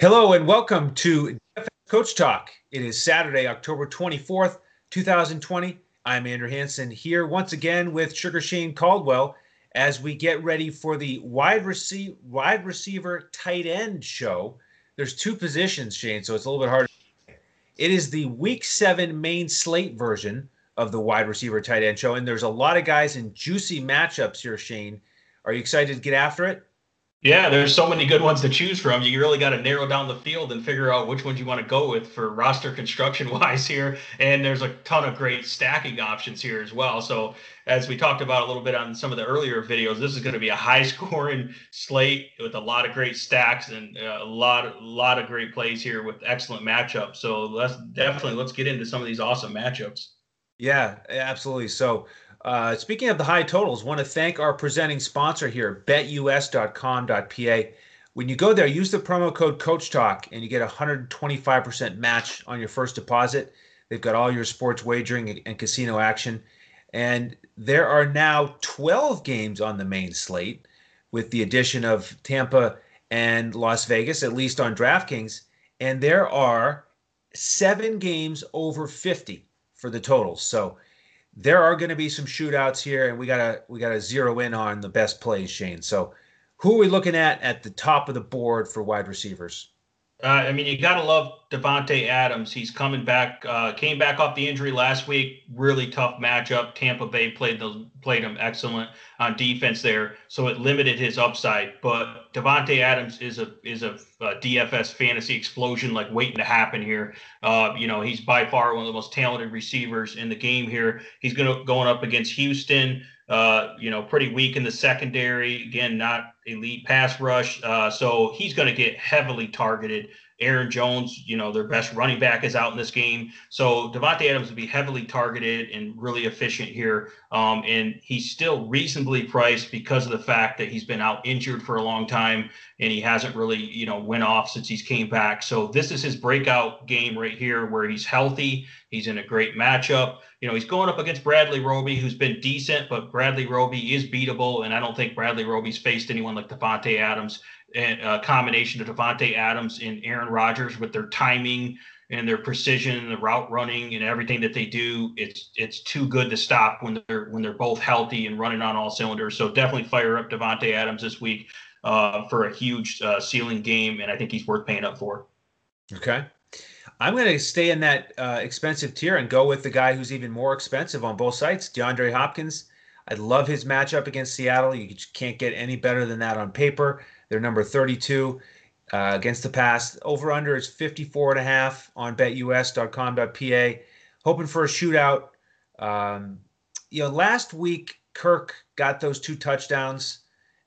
Hello and welcome to DFS Coach Talk. It is Saturday, October 24th, 2020. I'm Andrew Hanson here once again with Sugar Shane Caldwell as we get ready for the wide receiver wide receiver tight end show. There's two positions, Shane, so it's a little bit hard. It is the week 7 main slate version of the wide receiver tight end show and there's a lot of guys in juicy matchups here, Shane. Are you excited to get after it? Yeah, there's so many good ones to choose from. You really got to narrow down the field and figure out which ones you want to go with for roster construction wise here. And there's a ton of great stacking options here as well. So, as we talked about a little bit on some of the earlier videos, this is going to be a high scoring slate with a lot of great stacks and uh, a lot, a lot of great plays here with excellent matchups. So, let's definitely let's get into some of these awesome matchups. Yeah, absolutely. So, uh, speaking of the high totals, want to thank our presenting sponsor here, betus.com.pa. When you go there, use the promo code Coach Talk, and you get a 125% match on your first deposit. They've got all your sports wagering and casino action. And there are now 12 games on the main slate with the addition of Tampa and Las Vegas, at least on DraftKings. And there are seven games over 50 for the totals. So there are going to be some shootouts here, and we gotta we gotta zero in on the best plays, Shane. So, who are we looking at at the top of the board for wide receivers? Uh, I mean, you gotta love Davante Adams. He's coming back. Uh, came back off the injury last week. Really tough matchup. Tampa Bay played the played him excellent on defense there, so it limited his upside. But Davante Adams is a is a, a, DFS fantasy explosion like waiting to happen here. Uh, you know, he's by far one of the most talented receivers in the game here. He's gonna going up against Houston. Uh, you know, pretty weak in the secondary. Again, not elite pass rush. Uh, so he's going to get heavily targeted. Aaron Jones, you know, their best running back is out in this game. So Davante Adams will be heavily targeted and really efficient here. Um, and he's still reasonably priced because of the fact that he's been out injured for a long time and he hasn't really, you know, went off since he's came back. So this is his breakout game right here where he's healthy. He's in a great matchup. You know, he's going up against Bradley Roby, who's been decent, but Bradley Roby is beatable. And I don't think Bradley Roby's faced anyone like Davante Adams a combination of Davante Adams and Aaron Rodgers with their timing and their precision and the route running and everything that they do. It's it's too good to stop when they're when they're both healthy and running on all cylinders. So definitely fire up Davante Adams this week uh, for a huge uh, ceiling game, and I think he's worth paying up for. Okay. I'm going to stay in that uh, expensive tier and go with the guy who's even more expensive on both sides, DeAndre Hopkins. I love his matchup against Seattle. You can't get any better than that on paper. They're number 32 uh, against the pass. Over under is 54 and a half on betus.com.pa. Hoping for a shootout. Um, you know, last week Kirk got those two touchdowns,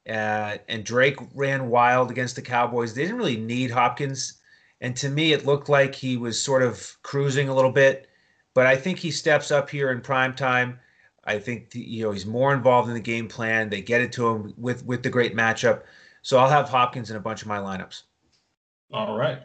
uh, and Drake ran wild against the Cowboys. They didn't really need Hopkins, and to me, it looked like he was sort of cruising a little bit. But I think he steps up here in prime time. I think you know he's more involved in the game plan. They get it to him with with the great matchup. So I'll have Hopkins in a bunch of my lineups. All right.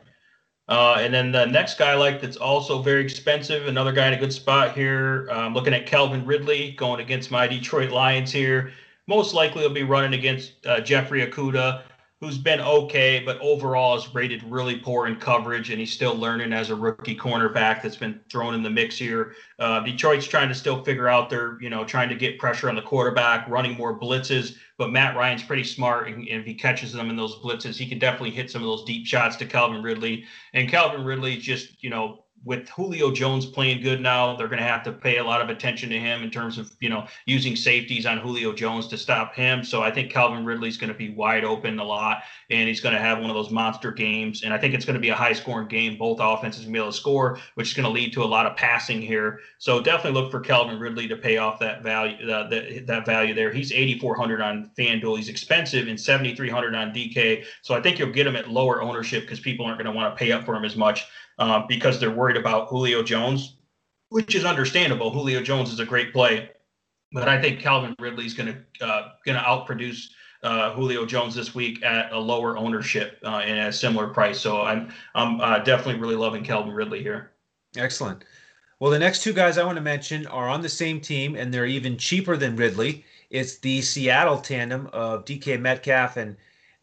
Uh, and then the next guy I like that's also very expensive, another guy in a good spot here. I'm looking at Calvin Ridley going against my Detroit Lions here. Most likely he'll be running against uh, Jeffrey Okudah who's been okay, but overall is rated really poor in coverage, and he's still learning as a rookie cornerback that's been thrown in the mix here. Uh, Detroit's trying to still figure out their, you know, trying to get pressure on the quarterback, running more blitzes, but Matt Ryan's pretty smart, and, and if he catches them in those blitzes, he can definitely hit some of those deep shots to Calvin Ridley. And Calvin Ridley just, you know, with Julio Jones playing good now, they're going to have to pay a lot of attention to him in terms of you know using safeties on Julio Jones to stop him. So I think Calvin Ridley's going to be wide open a lot, and he's going to have one of those monster games. And I think it's going to be a high scoring game. Both offenses will be able to score, which is going to lead to a lot of passing here. So definitely look for Calvin Ridley to pay off that value uh, that that value there. He's 8,400 on FanDuel. He's expensive and 7,300 on DK. So I think you'll get him at lower ownership because people aren't going to want to pay up for him as much uh, because they're worried about Julio Jones, which is understandable. Julio Jones is a great play, but I think Calvin Ridley's going to uh, going to outproduce uh, Julio Jones this week at a lower ownership uh, and at a similar price. So I'm I'm uh, definitely really loving Calvin Ridley here. Excellent. Well, the next two guys I want to mention are on the same team, and they're even cheaper than Ridley. It's the Seattle tandem of DK Metcalf and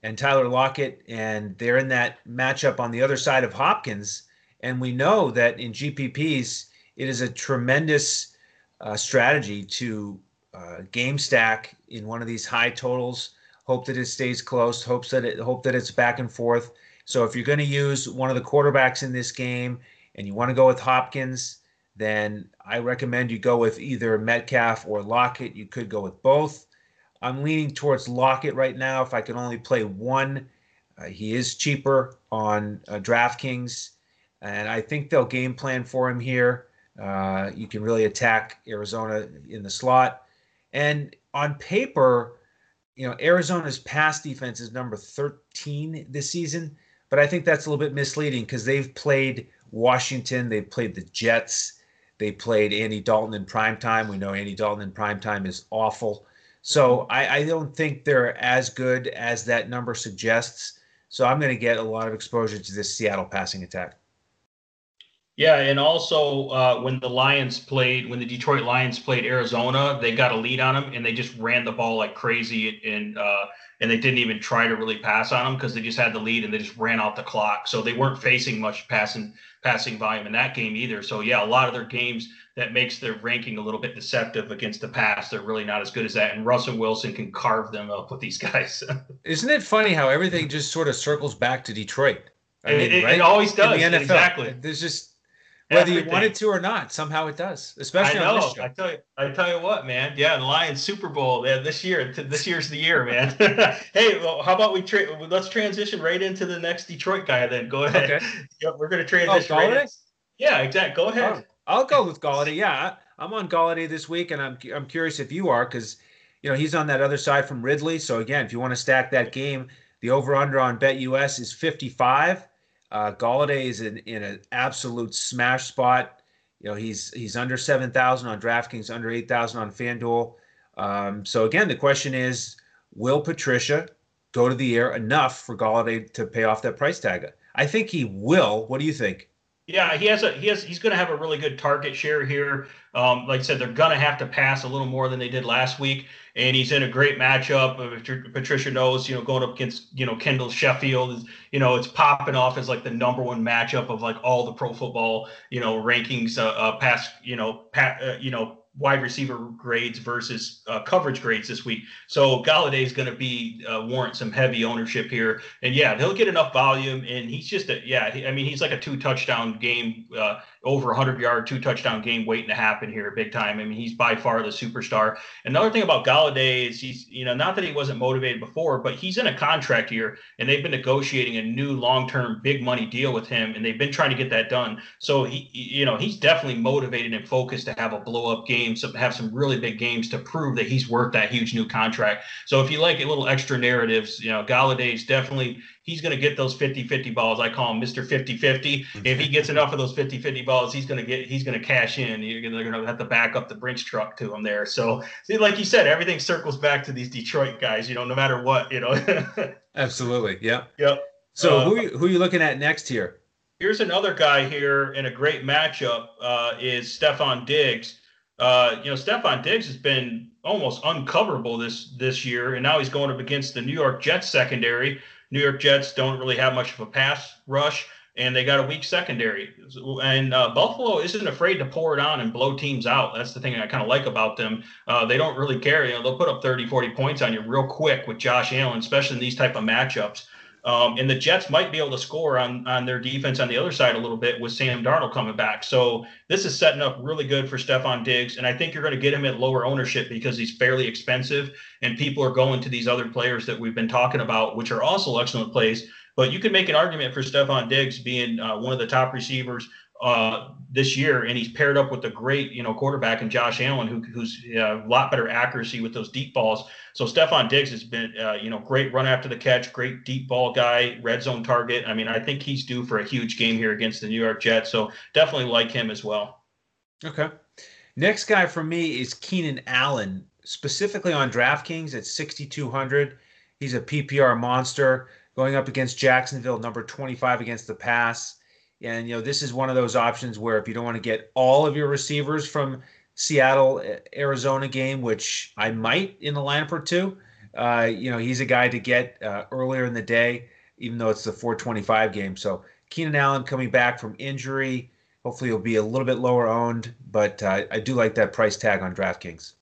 and Tyler Lockett, and they're in that matchup on the other side of Hopkins. And we know that in GPPs, it is a tremendous uh, strategy to uh, game stack in one of these high totals. Hope that it stays close. Hopes that it hope that it's back and forth. So if you're going to use one of the quarterbacks in this game and you want to go with Hopkins, then I recommend you go with either Metcalf or Lockett. You could go with both. I'm leaning towards Lockett right now. If I can only play one, uh, he is cheaper on uh, DraftKings, and I think they'll game plan for him here. Uh, you can really attack Arizona in the slot, and on paper, you know Arizona's pass defense is number 13 this season, but I think that's a little bit misleading because they've played Washington, they've played the Jets, they played Andy Dalton in prime time. We know Andy Dalton in prime time is awful. So I, I don't think they're as good as that number suggests. So I'm going to get a lot of exposure to this Seattle passing attack. Yeah, and also uh, when the Lions played, when the Detroit Lions played Arizona, they got a lead on them and they just ran the ball like crazy, and uh, and they didn't even try to really pass on them because they just had the lead and they just ran out the clock. So they weren't facing much passing passing volume in that game either. So yeah, a lot of their games that makes their ranking a little bit deceptive against the pass. They're really not as good as that. And Russell Wilson can carve them up with these guys. Isn't it funny how everything just sort of circles back to Detroit? I mean, it, right? it always does. In the NFL. Exactly. There's just whether Everything. you wanted to or not, somehow it does. Especially I know. I tell you, I tell you what, man. Yeah, the Lions Super Bowl. Yeah, this year, this year's the year, man. hey, well, how about we tra- let's transition right into the next Detroit guy then. Go ahead. Okay. Yep, we're going to oh, transition. Oh, right in. Yeah, exactly. Go ahead. Oh. I'll go with Golladay. Yeah, I'm on Golladay this week, and I'm I'm curious if you are because you know he's on that other side from Ridley. So again, if you want to stack that game, the over under on BetUS is 55. Uh, Golladay is in, in an absolute smash spot. You know he's he's under 7,000 on DraftKings, under 8,000 on FanDuel. Um, so again, the question is, will Patricia go to the air enough for Golladay to pay off that price tag? I think he will. What do you think? Yeah, he has a he has he's going to have a really good target share here. Um, like I said, they're going to have to pass a little more than they did last week, and he's in a great matchup. Patricia knows, you know, going up against you know Kendall Sheffield is you know it's popping off as like the number one matchup of like all the pro football you know rankings uh, uh past you know pat uh, you know wide receiver grades versus uh, coverage grades this week. So Golladay is going to be uh, warrant some heavy ownership here, and yeah, he'll get enough volume. And he's just a yeah, he, I mean he's like a two touchdown game uh, over 100 yard, two touchdown game waiting to happen here big time. I mean, he's by far the superstar. Another thing about Golladay is he's, you know, not that he wasn't motivated before, but he's in a contract year and they've been negotiating a new long term big money deal with him and they've been trying to get that done. So he, you know, he's definitely motivated and focused to have a blow up game, so have some really big games to prove that he's worth that huge new contract. So if you like a little extra narratives, you know, Golladay is definitely he's going to get those 50-50 balls. I call him Mr. 50-50. If he gets enough of those 50-50 balls, he's going to get he's going to cash in. You're going to, they're going to have to back up the Brinks truck to him there. So, see, like you said, everything circles back to these Detroit guys. You know, no matter what, you know. Absolutely. Yeah. Yep. So uh, who who are you looking at next here? Here's another guy here in a great matchup. Uh, is Stefon Diggs. Uh, you know, Stefon Diggs has been almost uncoverable this this year, and now he's going up against the New York Jets secondary New York Jets don't really have much of a pass rush, and they got a weak secondary. And uh, Buffalo isn't afraid to pour it on and blow teams out. That's the thing I kind of like about them. Uh, they don't really care. You know, they'll put up 30, 40 points on you real quick with Josh Allen, especially in these type of matchups. Um, and the Jets might be able to score on on their defense on the other side a little bit with Sam Darnold coming back. So this is setting up really good for Stefon Diggs, and I think you're going to get him at lower ownership because he's fairly expensive, and people are going to these other players that we've been talking about, which are also excellent plays. But you can make an argument for Stefon Diggs being uh, one of the top receivers uh, this year, and he's paired up with a great, you know, quarterback and Josh Allen, who, who's uh, a lot better accuracy with those deep balls. So Stefon Diggs has been, uh, you know, great run after the catch, great deep ball guy, red zone target. I mean, I think he's due for a huge game here against the New York Jets. So definitely like him as well. Okay. Next guy for me is Keenan Allen, specifically on DraftKings at 6,200. He's a PPR monster going up against Jacksonville, number 25 against the pass. And you know, this is one of those options where if you don't want to get all of your receivers from Seattle Arizona game, which I might in a lineup or two, uh, you know, he's a guy to get uh, earlier in the day, even though it's the 425 game. So Keenan Allen coming back from injury. Hopefully, he'll be a little bit lower owned, but uh, I do like that price tag on DraftKings.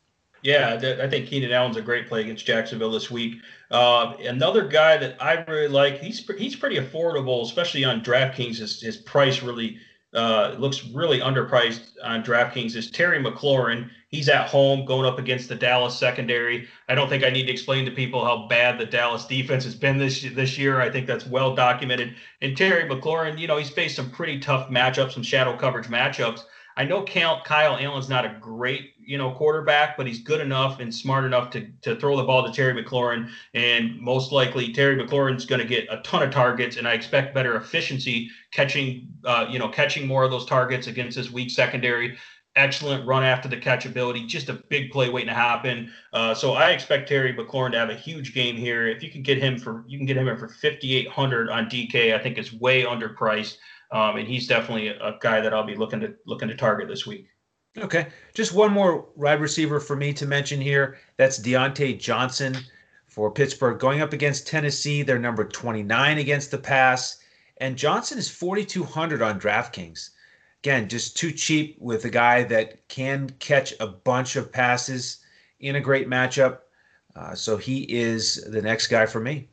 Yeah, I think Keenan Allen's a great play against Jacksonville this week. Uh, another guy that I really like, he's he's pretty affordable, especially on DraftKings. His, his price really uh, looks really underpriced on DraftKings. Is Terry McLaurin? He's at home going up against the Dallas secondary. I don't think I need to explain to people how bad the Dallas defense has been this this year. I think that's well documented. And Terry McLaurin, you know, he's faced some pretty tough matchups, some shadow coverage matchups. I know Kyle, Allen's not a great, you know, quarterback, but he's good enough and smart enough to, to throw the ball to Terry McLaurin. And most likely, Terry McLaurin's going to get a ton of targets, and I expect better efficiency catching, uh, you know, catching more of those targets against this weak secondary. Excellent run after the catch ability, just a big play waiting to happen. Uh, so I expect Terry McLaurin to have a huge game here. If you can get him for, you can get him for 5,800 on DK. I think it's way underpriced. Um, and he's definitely a guy that I'll be looking to looking to target this week. Okay, just one more wide receiver for me to mention here. That's Diontae Johnson for Pittsburgh going up against Tennessee. They're number 29 against the pass, and Johnson is 4,200 on DraftKings. Again, just too cheap with a guy that can catch a bunch of passes in a great matchup. Uh, so he is the next guy for me.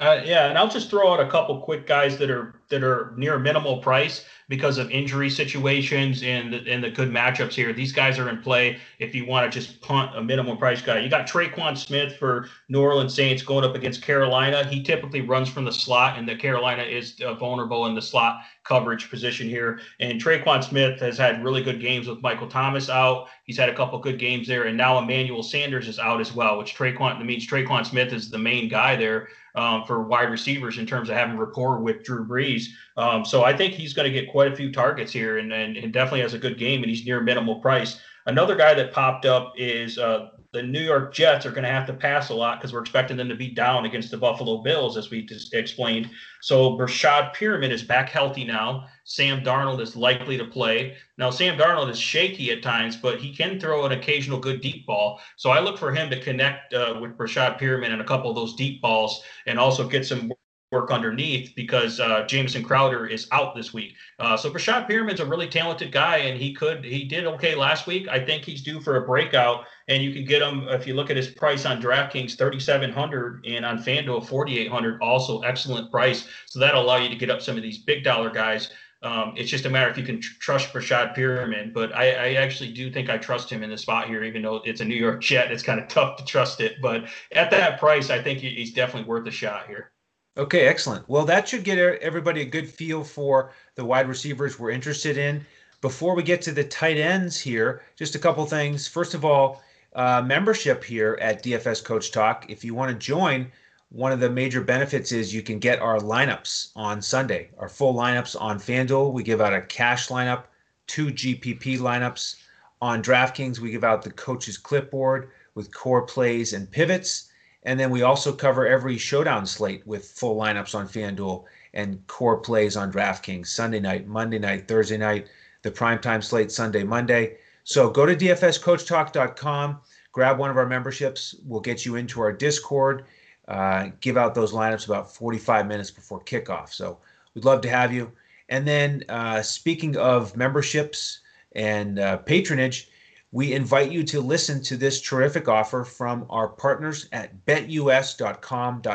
Uh, yeah, and I'll just throw out a couple quick guys that are that are near minimal price because of injury situations and the, and the good matchups here. These guys are in play if you want to just punt a minimal price guy. You got Tre'Quan Smith for New Orleans Saints going up against Carolina. He typically runs from the slot, and the Carolina is uh, vulnerable in the slot coverage position here. And Tre'Quan Smith has had really good games with Michael Thomas out. He's had a couple good games there, and now Emmanuel Sanders is out as well, which Tre'Quan means Tre'Quan Smith is the main guy there um, for wide receivers in terms of having rapport with Drew Brees. Um, so I think he's going to get quite a few targets here and, and, and, definitely has a good game and he's near minimal price. Another guy that popped up is uh, the New York Jets are going to have to pass a lot because we're expecting them to be down against the Buffalo Bills, as we just explained. So Breshad Perriman is back healthy now. Sam Darnold is likely to play. Now, Sam Darnold is shaky at times, but he can throw an occasional good deep ball. So I look for him to connect uh, with Breshad Perriman and a couple of those deep balls and also get some work underneath because uh, Jamison Crowder is out this week. Uh, so Breshad Perriman's a really talented guy, and he could he did okay last week. I think he's due for a breakout, and you can get him if you look at his price on DraftKings, thirty seven hundred, and on FanDuel forty eight hundred. Also excellent price. So that'll allow you to get up some of these big dollar guys. Um, it's just a matter if you can tr- trust Breshad Pyramid, but I, I, actually do think I trust him in the spot here, even though it's a New York Jet. It's kind of tough to trust it, but at that price, I think he's definitely worth a shot here. Okay, excellent. Well, that should get everybody a good feel for the wide receivers we're interested in. Before we get to the tight ends here, just a couple things. First of all, uh, membership here at DFS Coach Talk. If you want to join, one of the major benefits is you can get our lineups on Sunday, our full lineups on FanDuel. We give out a cash lineup, two GPP lineups. On DraftKings, we give out the coach's clipboard with core plays and pivots. And then we also cover every showdown slate with full lineups on FanDuel and core plays on DraftKings Sunday night, Monday night, Thursday night, the primetime slate Sunday, Monday. So go to dfscoachtalk.com, grab one of our memberships. We'll get you into our Discord, uh, give out those lineups about 45 minutes before kickoff. So we'd love to have you. And then uh, speaking of memberships and uh, patronage, we invite you to listen to this terrific offer from our partners at betus.com.pa.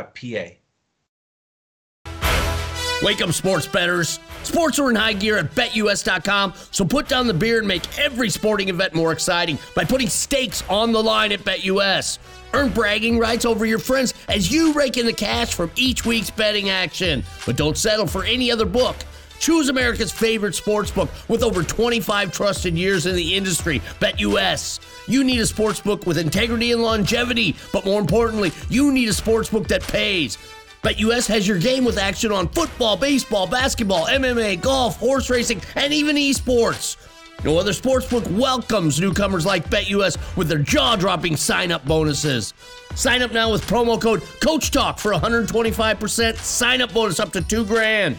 Wake up, sports betters. Sports are in high gear at betus.com, so put down the beer and make every sporting event more exciting by putting stakes on the line at BetUS. Earn bragging rights over your friends as you rake in the cash from each week's betting action. But don't settle for any other book. Choose America's favorite sports book with over 25 trusted years in the industry, BetUS. You need a sports book with integrity and longevity, but more importantly, you need a sports book that pays. BetUS has your game with action on football, baseball, basketball, MMA, golf, horse racing, and even esports. No other sportsbook welcomes newcomers like BetUS with their jaw-dropping sign-up bonuses. Sign up now with promo code CoachTalk for 125% sign-up bonus up to two grand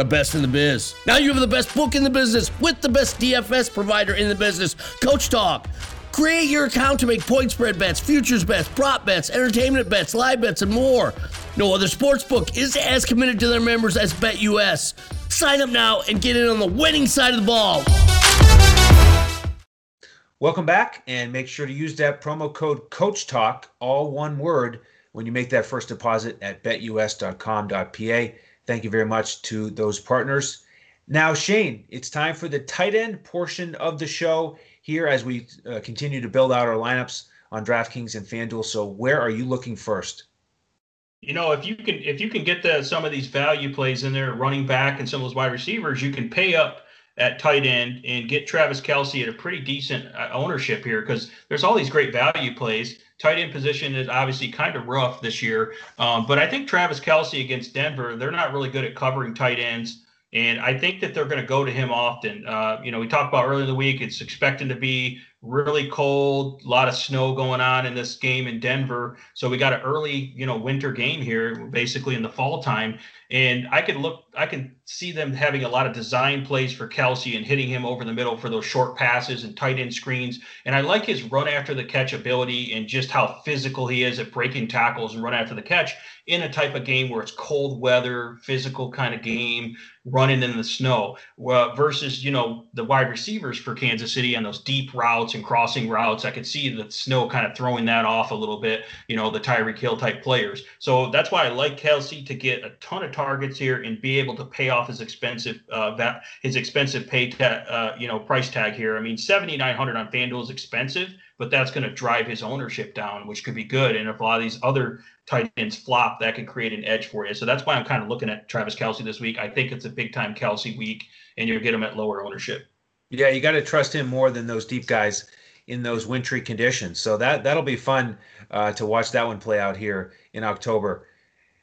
the best in the biz. Now you have the best book in the business with the best DFS provider in the business, Coach Talk. Create your account to make point spread bets, futures bets, prop bets, entertainment bets, live bets, and more. No other sportsbook is as committed to their members as BetUS. Sign up now and get in on the winning side of the ball. Welcome back, and make sure to use that promo code Coach Talk, all one word, when you make that first deposit at betus.com.pa. Thank you very much to those partners. Now, Shane, it's time for the tight end portion of the show here as we uh, continue to build out our lineups on DraftKings and FanDuel. So, where are you looking first? You know, if you can if you can get the some of these value plays in there, running back and some of those wide receivers, you can pay up at tight end and get Travis Kelce at a pretty decent uh, ownership here because there's all these great value plays. Tight end position is obviously kind of rough this year, um, but I think Travis Kelce against Denver, they're not really good at covering tight ends. And I think that they're going to go to him often. Uh, you know, we talked about earlier in the week, it's expecting to be really cold, a lot of snow going on in this game in Denver. So we got an early, you know, winter game here, basically in the fall time. And I could look, I can see them having a lot of design plays for Kelce and hitting him over the middle for those short passes and tight end screens. And I like his run after the catch ability and just how physical he is at breaking tackles and run after the catch in a type of game where it's cold weather, physical kind of game, running in the snow, well, versus, you know, the wide receivers for Kansas City on those deep routes and crossing routes. I could see the snow kind of throwing that off a little bit, you know, the Tyreek Hill type players. So that's why I like Kelce to get a ton of targets here and be able to pay off his expensive uh, that his expensive pay tag, uh, you know, price tag here. I mean, 7,900 on FanDuel is expensive, but that's going to drive his ownership down, which could be good. And if a lot of these other tight ends flop, that can create an edge for you. So that's why I'm kind of looking at Travis Kelce this week. I think it's a big time Kelce week, and you'll get him at lower ownership. Yeah, you got to trust him more than those deep guys in those wintry conditions. So that that'll be fun uh, to watch that one play out here in October.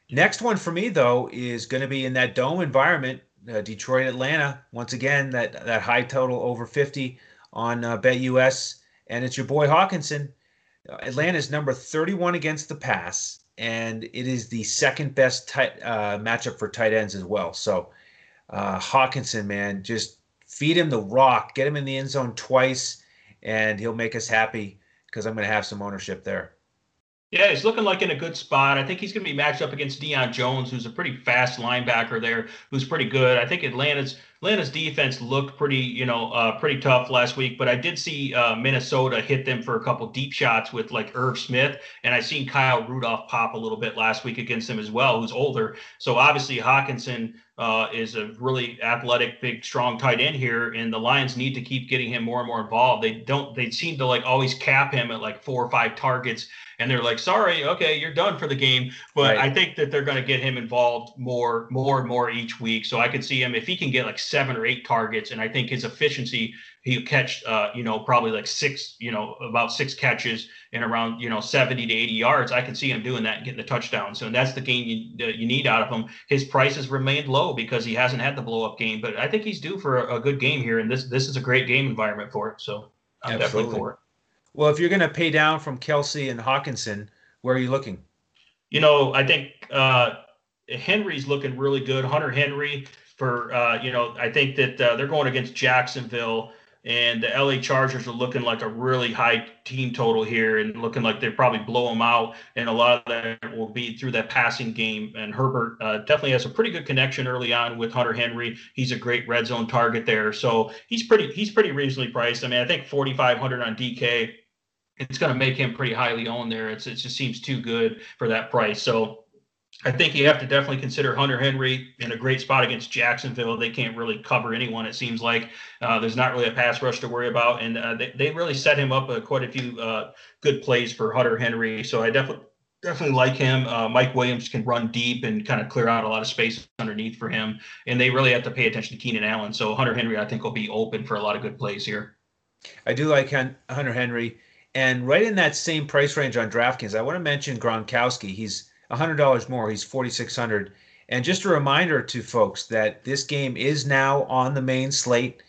Next one for me though is going to be in that dome environment, uh, Detroit, Atlanta. Once again, that that high total over 50 on uh, BetUS, and it's your boy Hockenson. Atlanta is number 31 against the pass, and it is the second best tight, uh, matchup for tight ends as well. So uh, Hockenson, man, just feed him the rock, get him in the end zone twice, and he'll make us happy because I'm going to have some ownership there. Yeah, he's looking like in a good spot. I think he's going to be matched up against Deion Jones, who's a pretty fast linebacker there, who's pretty good. I think Atlanta's Atlanta's defense looked pretty, you know, uh, pretty tough last week, but I did see uh, Minnesota hit them for a couple deep shots with like Irv Smith, and I seen Kyle Rudolph pop a little bit last week against them as well, who's older. So obviously Hockenson uh, is a really athletic, big, strong tight end here, and the Lions need to keep getting him more and more involved. They don't. They seem to like always cap him at like four or five targets, and they're like, "Sorry, okay, you're done for the game." But right. I think that they're going to get him involved more, more and more each week. So I could see him if he can get like seven or eight targets, and I think his efficiency he'll catch uh, you know probably like six you know about six catches in around you know 70 to 80 yards. I can see him doing that and getting the touchdown. So that's the game you, uh, you need out of him. His price has remained low because he hasn't had the blow up game but i think he's due for a, a, good game here and this this is a great game environment for it. So i'm Absolutely. definitely for it. Well if you're going to pay down from kelce and hockenson where are you looking? You know i think uh henry's looking really good. Hunter henry for uh, you know I think that uh, they're going against Jacksonville and the LA Chargers are looking like a really high team total here and looking like they probably blow them out. And a lot of that will be through that passing game. And Herbert uh, definitely has a pretty good connection early on with Hunter Henry. He's a great red zone target there. So he's pretty he's pretty reasonably priced. I mean, I think 4,500 on DK. It's going to make him pretty highly owned there. It's, it just seems too good for that price. So I think you have to definitely consider Hunter Henry in a great spot against Jacksonville. They can't really cover anyone, it seems like. Uh, there's not really a pass rush to worry about. And uh, they, they really set him up uh, quite a few uh, good plays for Hunter Henry. So I definitely definitely like him. Uh, Mike Williams can run deep and kind of clear out a lot of space underneath for him. And they really have to pay attention to Keenan Allen. So Hunter Henry, I think, will be open for a lot of good plays here. I do like Hunter Henry. And right in that same price range on DraftKings, I want to mention Gronkowski. He's $100 more. He's 4600 And just a reminder to folks that this game is now on the main slate,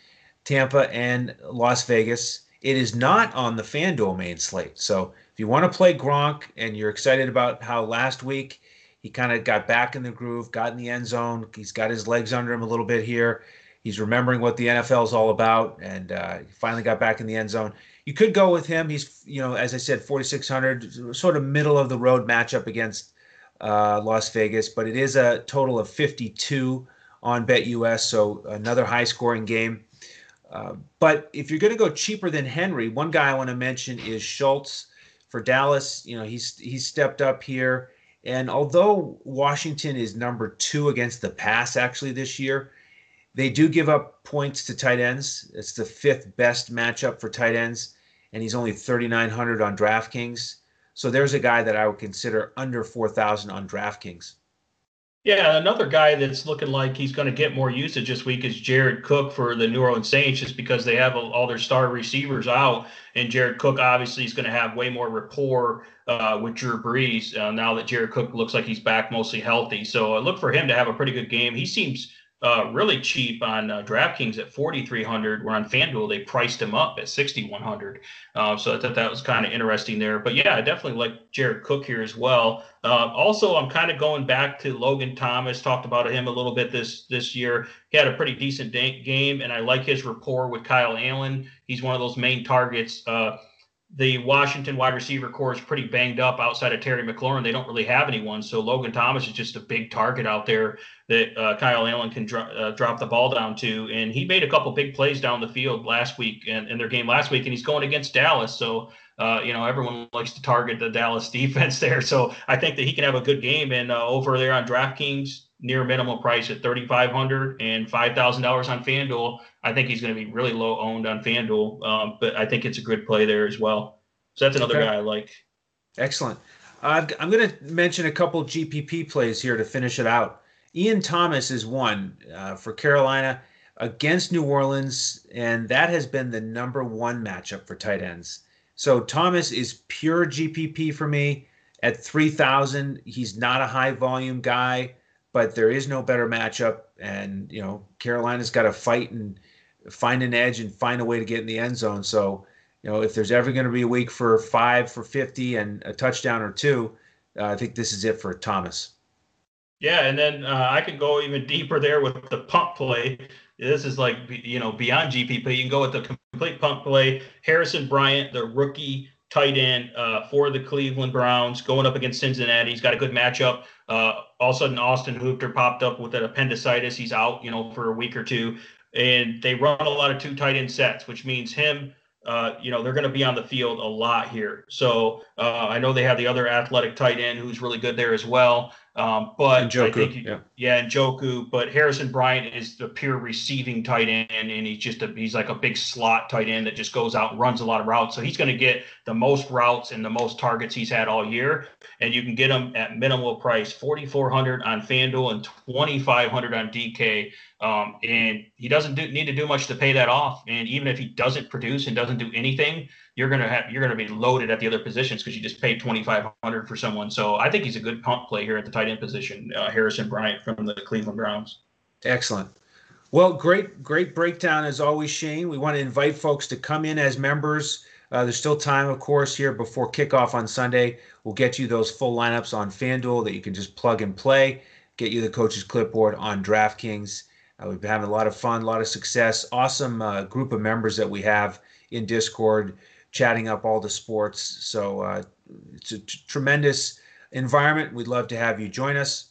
Tampa and Las Vegas. It is not on the FanDuel main slate. So if you want to play Gronk and you're excited about how last week he kind of got back in the groove, got in the end zone, he's got his legs under him a little bit here. He's remembering what the NFL is all about, and uh, finally got back in the end zone. You could go with him. He's, you know, as I said, 4,600, sort of middle of the road matchup against uh, Las Vegas, but it is a total of 52 on BetUS, so another high scoring game. Uh, but if you're going to go cheaper than Henry, one guy I want to mention is Schultz for Dallas. You know, he's he's stepped up here, and although Washington is number two against the pass actually this year, they do give up points to tight ends. It's the fifth best matchup for tight ends, and he's only 3,900 on DraftKings. So there's a guy that I would consider under 4,000 on DraftKings. Yeah, another guy that's looking like he's going to get more usage this week is Jared Cook for the New Orleans Saints, just because they have all their star receivers out, and Jared Cook obviously is going to have way more rapport uh, with Drew Brees uh, now that Jared Cook looks like he's back mostly healthy. So I look for him to have a pretty good game. He seems uh, really cheap on uh, DraftKings at 4,300. Where on FanDuel they priced him up at 6,100. Uh, so I thought that was kind of interesting there. But yeah, I definitely like Jared Cook here as well. Uh, also, I'm kind of going back to Logan Thomas. Talked about him a little bit this this year. He had a pretty decent game, and I like his rapport with Kyle Allen. He's one of those main targets. Uh, the Washington wide receiver corps is pretty banged up outside of Terry McLaurin. They don't really have anyone. So Logan Thomas is just a big target out there that uh, Kyle Allen can dro- uh, drop the ball down to. And he made a couple big plays down the field last week and in their game last week. And he's going against Dallas. So, uh, you know, everyone likes to target the Dallas defense there. So I think that he can have a good game. And uh, over there on DraftKings, near minimum price at 3500 and $5,000 on FanDuel. I think he's going to be really low owned on FanDuel, um, but I think it's a good play there as well. So that's another okay. guy I like. Excellent. Uh, I'm going to mention a couple GPP plays here to finish it out. Ian Thomas is one uh, for Carolina against New Orleans, and that has been the number one matchup for tight ends. So Thomas is pure GPP for me at 3,000. He's not a high volume guy but there is no better matchup. And you know, Carolina's got to fight and find an edge and find a way to get in the end zone. So, you know, if there's ever going to be a week for five for 50 and a touchdown or two, uh, I think this is it for Thomas. Yeah, and then uh, I can go even deeper there with the pump play. This is like you know beyond GPP. You can go with the complete pump play. Harrison Bryant, the rookie tight end uh, for the Cleveland Browns, going up against Cincinnati. He's got a good matchup. Uh, all of a sudden, Austin Hooper popped up with an appendicitis. He's out, you know, for a week or two. And they run a lot of two tight end sets, which means him, uh, you know, they're going to be on the field a lot here. So uh, I know they have the other athletic tight end who's really good there as well. Um, but Njoku, I think, yeah, yeah, Njoku. But Harrison Bryant is the pure receiving tight end, and he's just a he's like a big slot tight end that just goes out and runs a lot of routes. So he's going to get the most routes and the most targets he's had all year. And you can get him at minimal price, forty four hundred on FanDuel and twenty five hundred on DK. Um, and he doesn't do, need to do much to pay that off. And even if he doesn't produce and doesn't do anything, you're gonna have you're gonna be loaded at the other positions because you just paid 2500 for someone. So I think he's a good pump play here at the tight end position, uh, Harrison Bryant from the Cleveland Browns. Excellent. Well, great great breakdown as always, Shane. We want to invite folks to come in as members. Uh, there's still time, of course, here before kickoff on Sunday. We'll get you those full lineups on FanDuel that you can just plug and play. Get you the coach's clipboard on DraftKings. Uh, we've been having a lot of fun, a lot of success. Awesome uh, group of members that we have in Discord chatting up all the sports. So uh, it's a t- tremendous environment. We'd love to have you join us.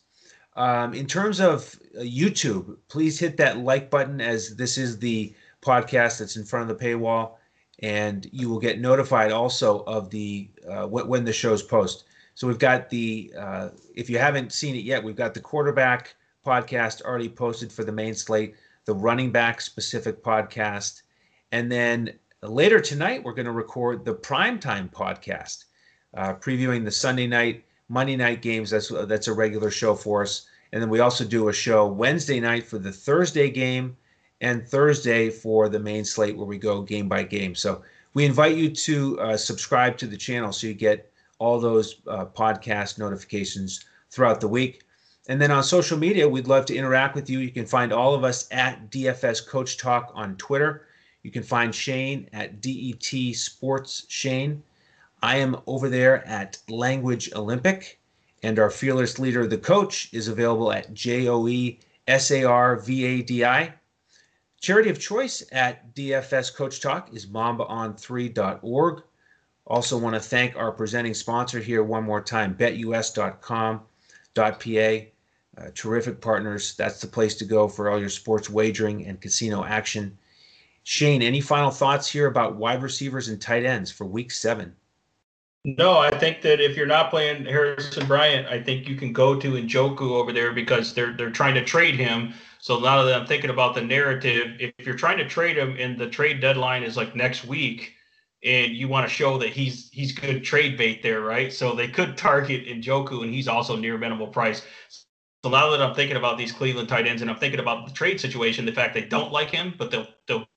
Um, in terms of uh, YouTube, please hit that like button as this is the podcast that's in front of the paywall, and you will get notified also of the uh, when the shows post. So we've got the uh, if you haven't seen it yet, we've got the quarterback podcast already posted for the main slate, the running back specific podcast, and then Later tonight, we're going to record the primetime podcast, uh, previewing the Sunday night, Monday night games. That's that's a regular show for us. And then we also do a show Wednesday night for the Thursday game and Thursday for the main slate where we go game by game. So we invite you to uh, subscribe to the channel so you get all those uh, podcast notifications throughout the week. And then on social media, we'd love to interact with you. You can find all of us at DFS Coach Talk on Twitter. You can find Shane at DET Sports Shane. I am over there at Language Olympic, and our fearless leader, the coach, is available at J O E S A R V A D I. Charity of choice at DFS Coach Talk is mambaon3.org. Also, want to thank our presenting sponsor here one more time, betus.com.pa. Uh, terrific partners. That's the place to go for all your sports wagering and casino action. Shane, any final thoughts here about wide receivers and tight ends for week seven? No, I think that if you're not playing Harrison Bryant, I think you can go to Njoku over there because they're they're trying to trade him. So now that I'm thinking about the narrative, if you're trying to trade him and the trade deadline is like next week, and you want to show that he's he's good trade bait there, right? So they could target Njoku, and he's also near minimal price. So now that I'm thinking about these Cleveland tight ends, and I'm thinking about the trade situation, the fact they don't like him, but they'll they'll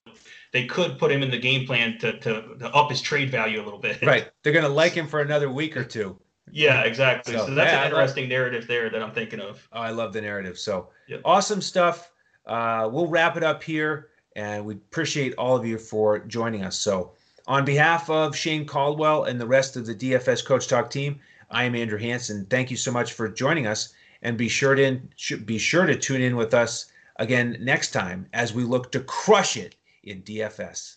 they could put him in the game plan to, to, to up his trade value a little bit. Right. They're going to like him for another week or two. Yeah, exactly. So, so that's yeah, an interesting love, narrative there that I'm thinking of. Oh, I love the narrative. So yep. awesome stuff. Uh, we'll wrap it up here, and we appreciate all of you for joining us. So, on behalf of Shane Caldwell and the rest of the DFS Coach Talk team, I am Andrew Hanson. Thank you so much for joining us, and be sure to be sure to tune in with us again next time as we look to crush it in DFS.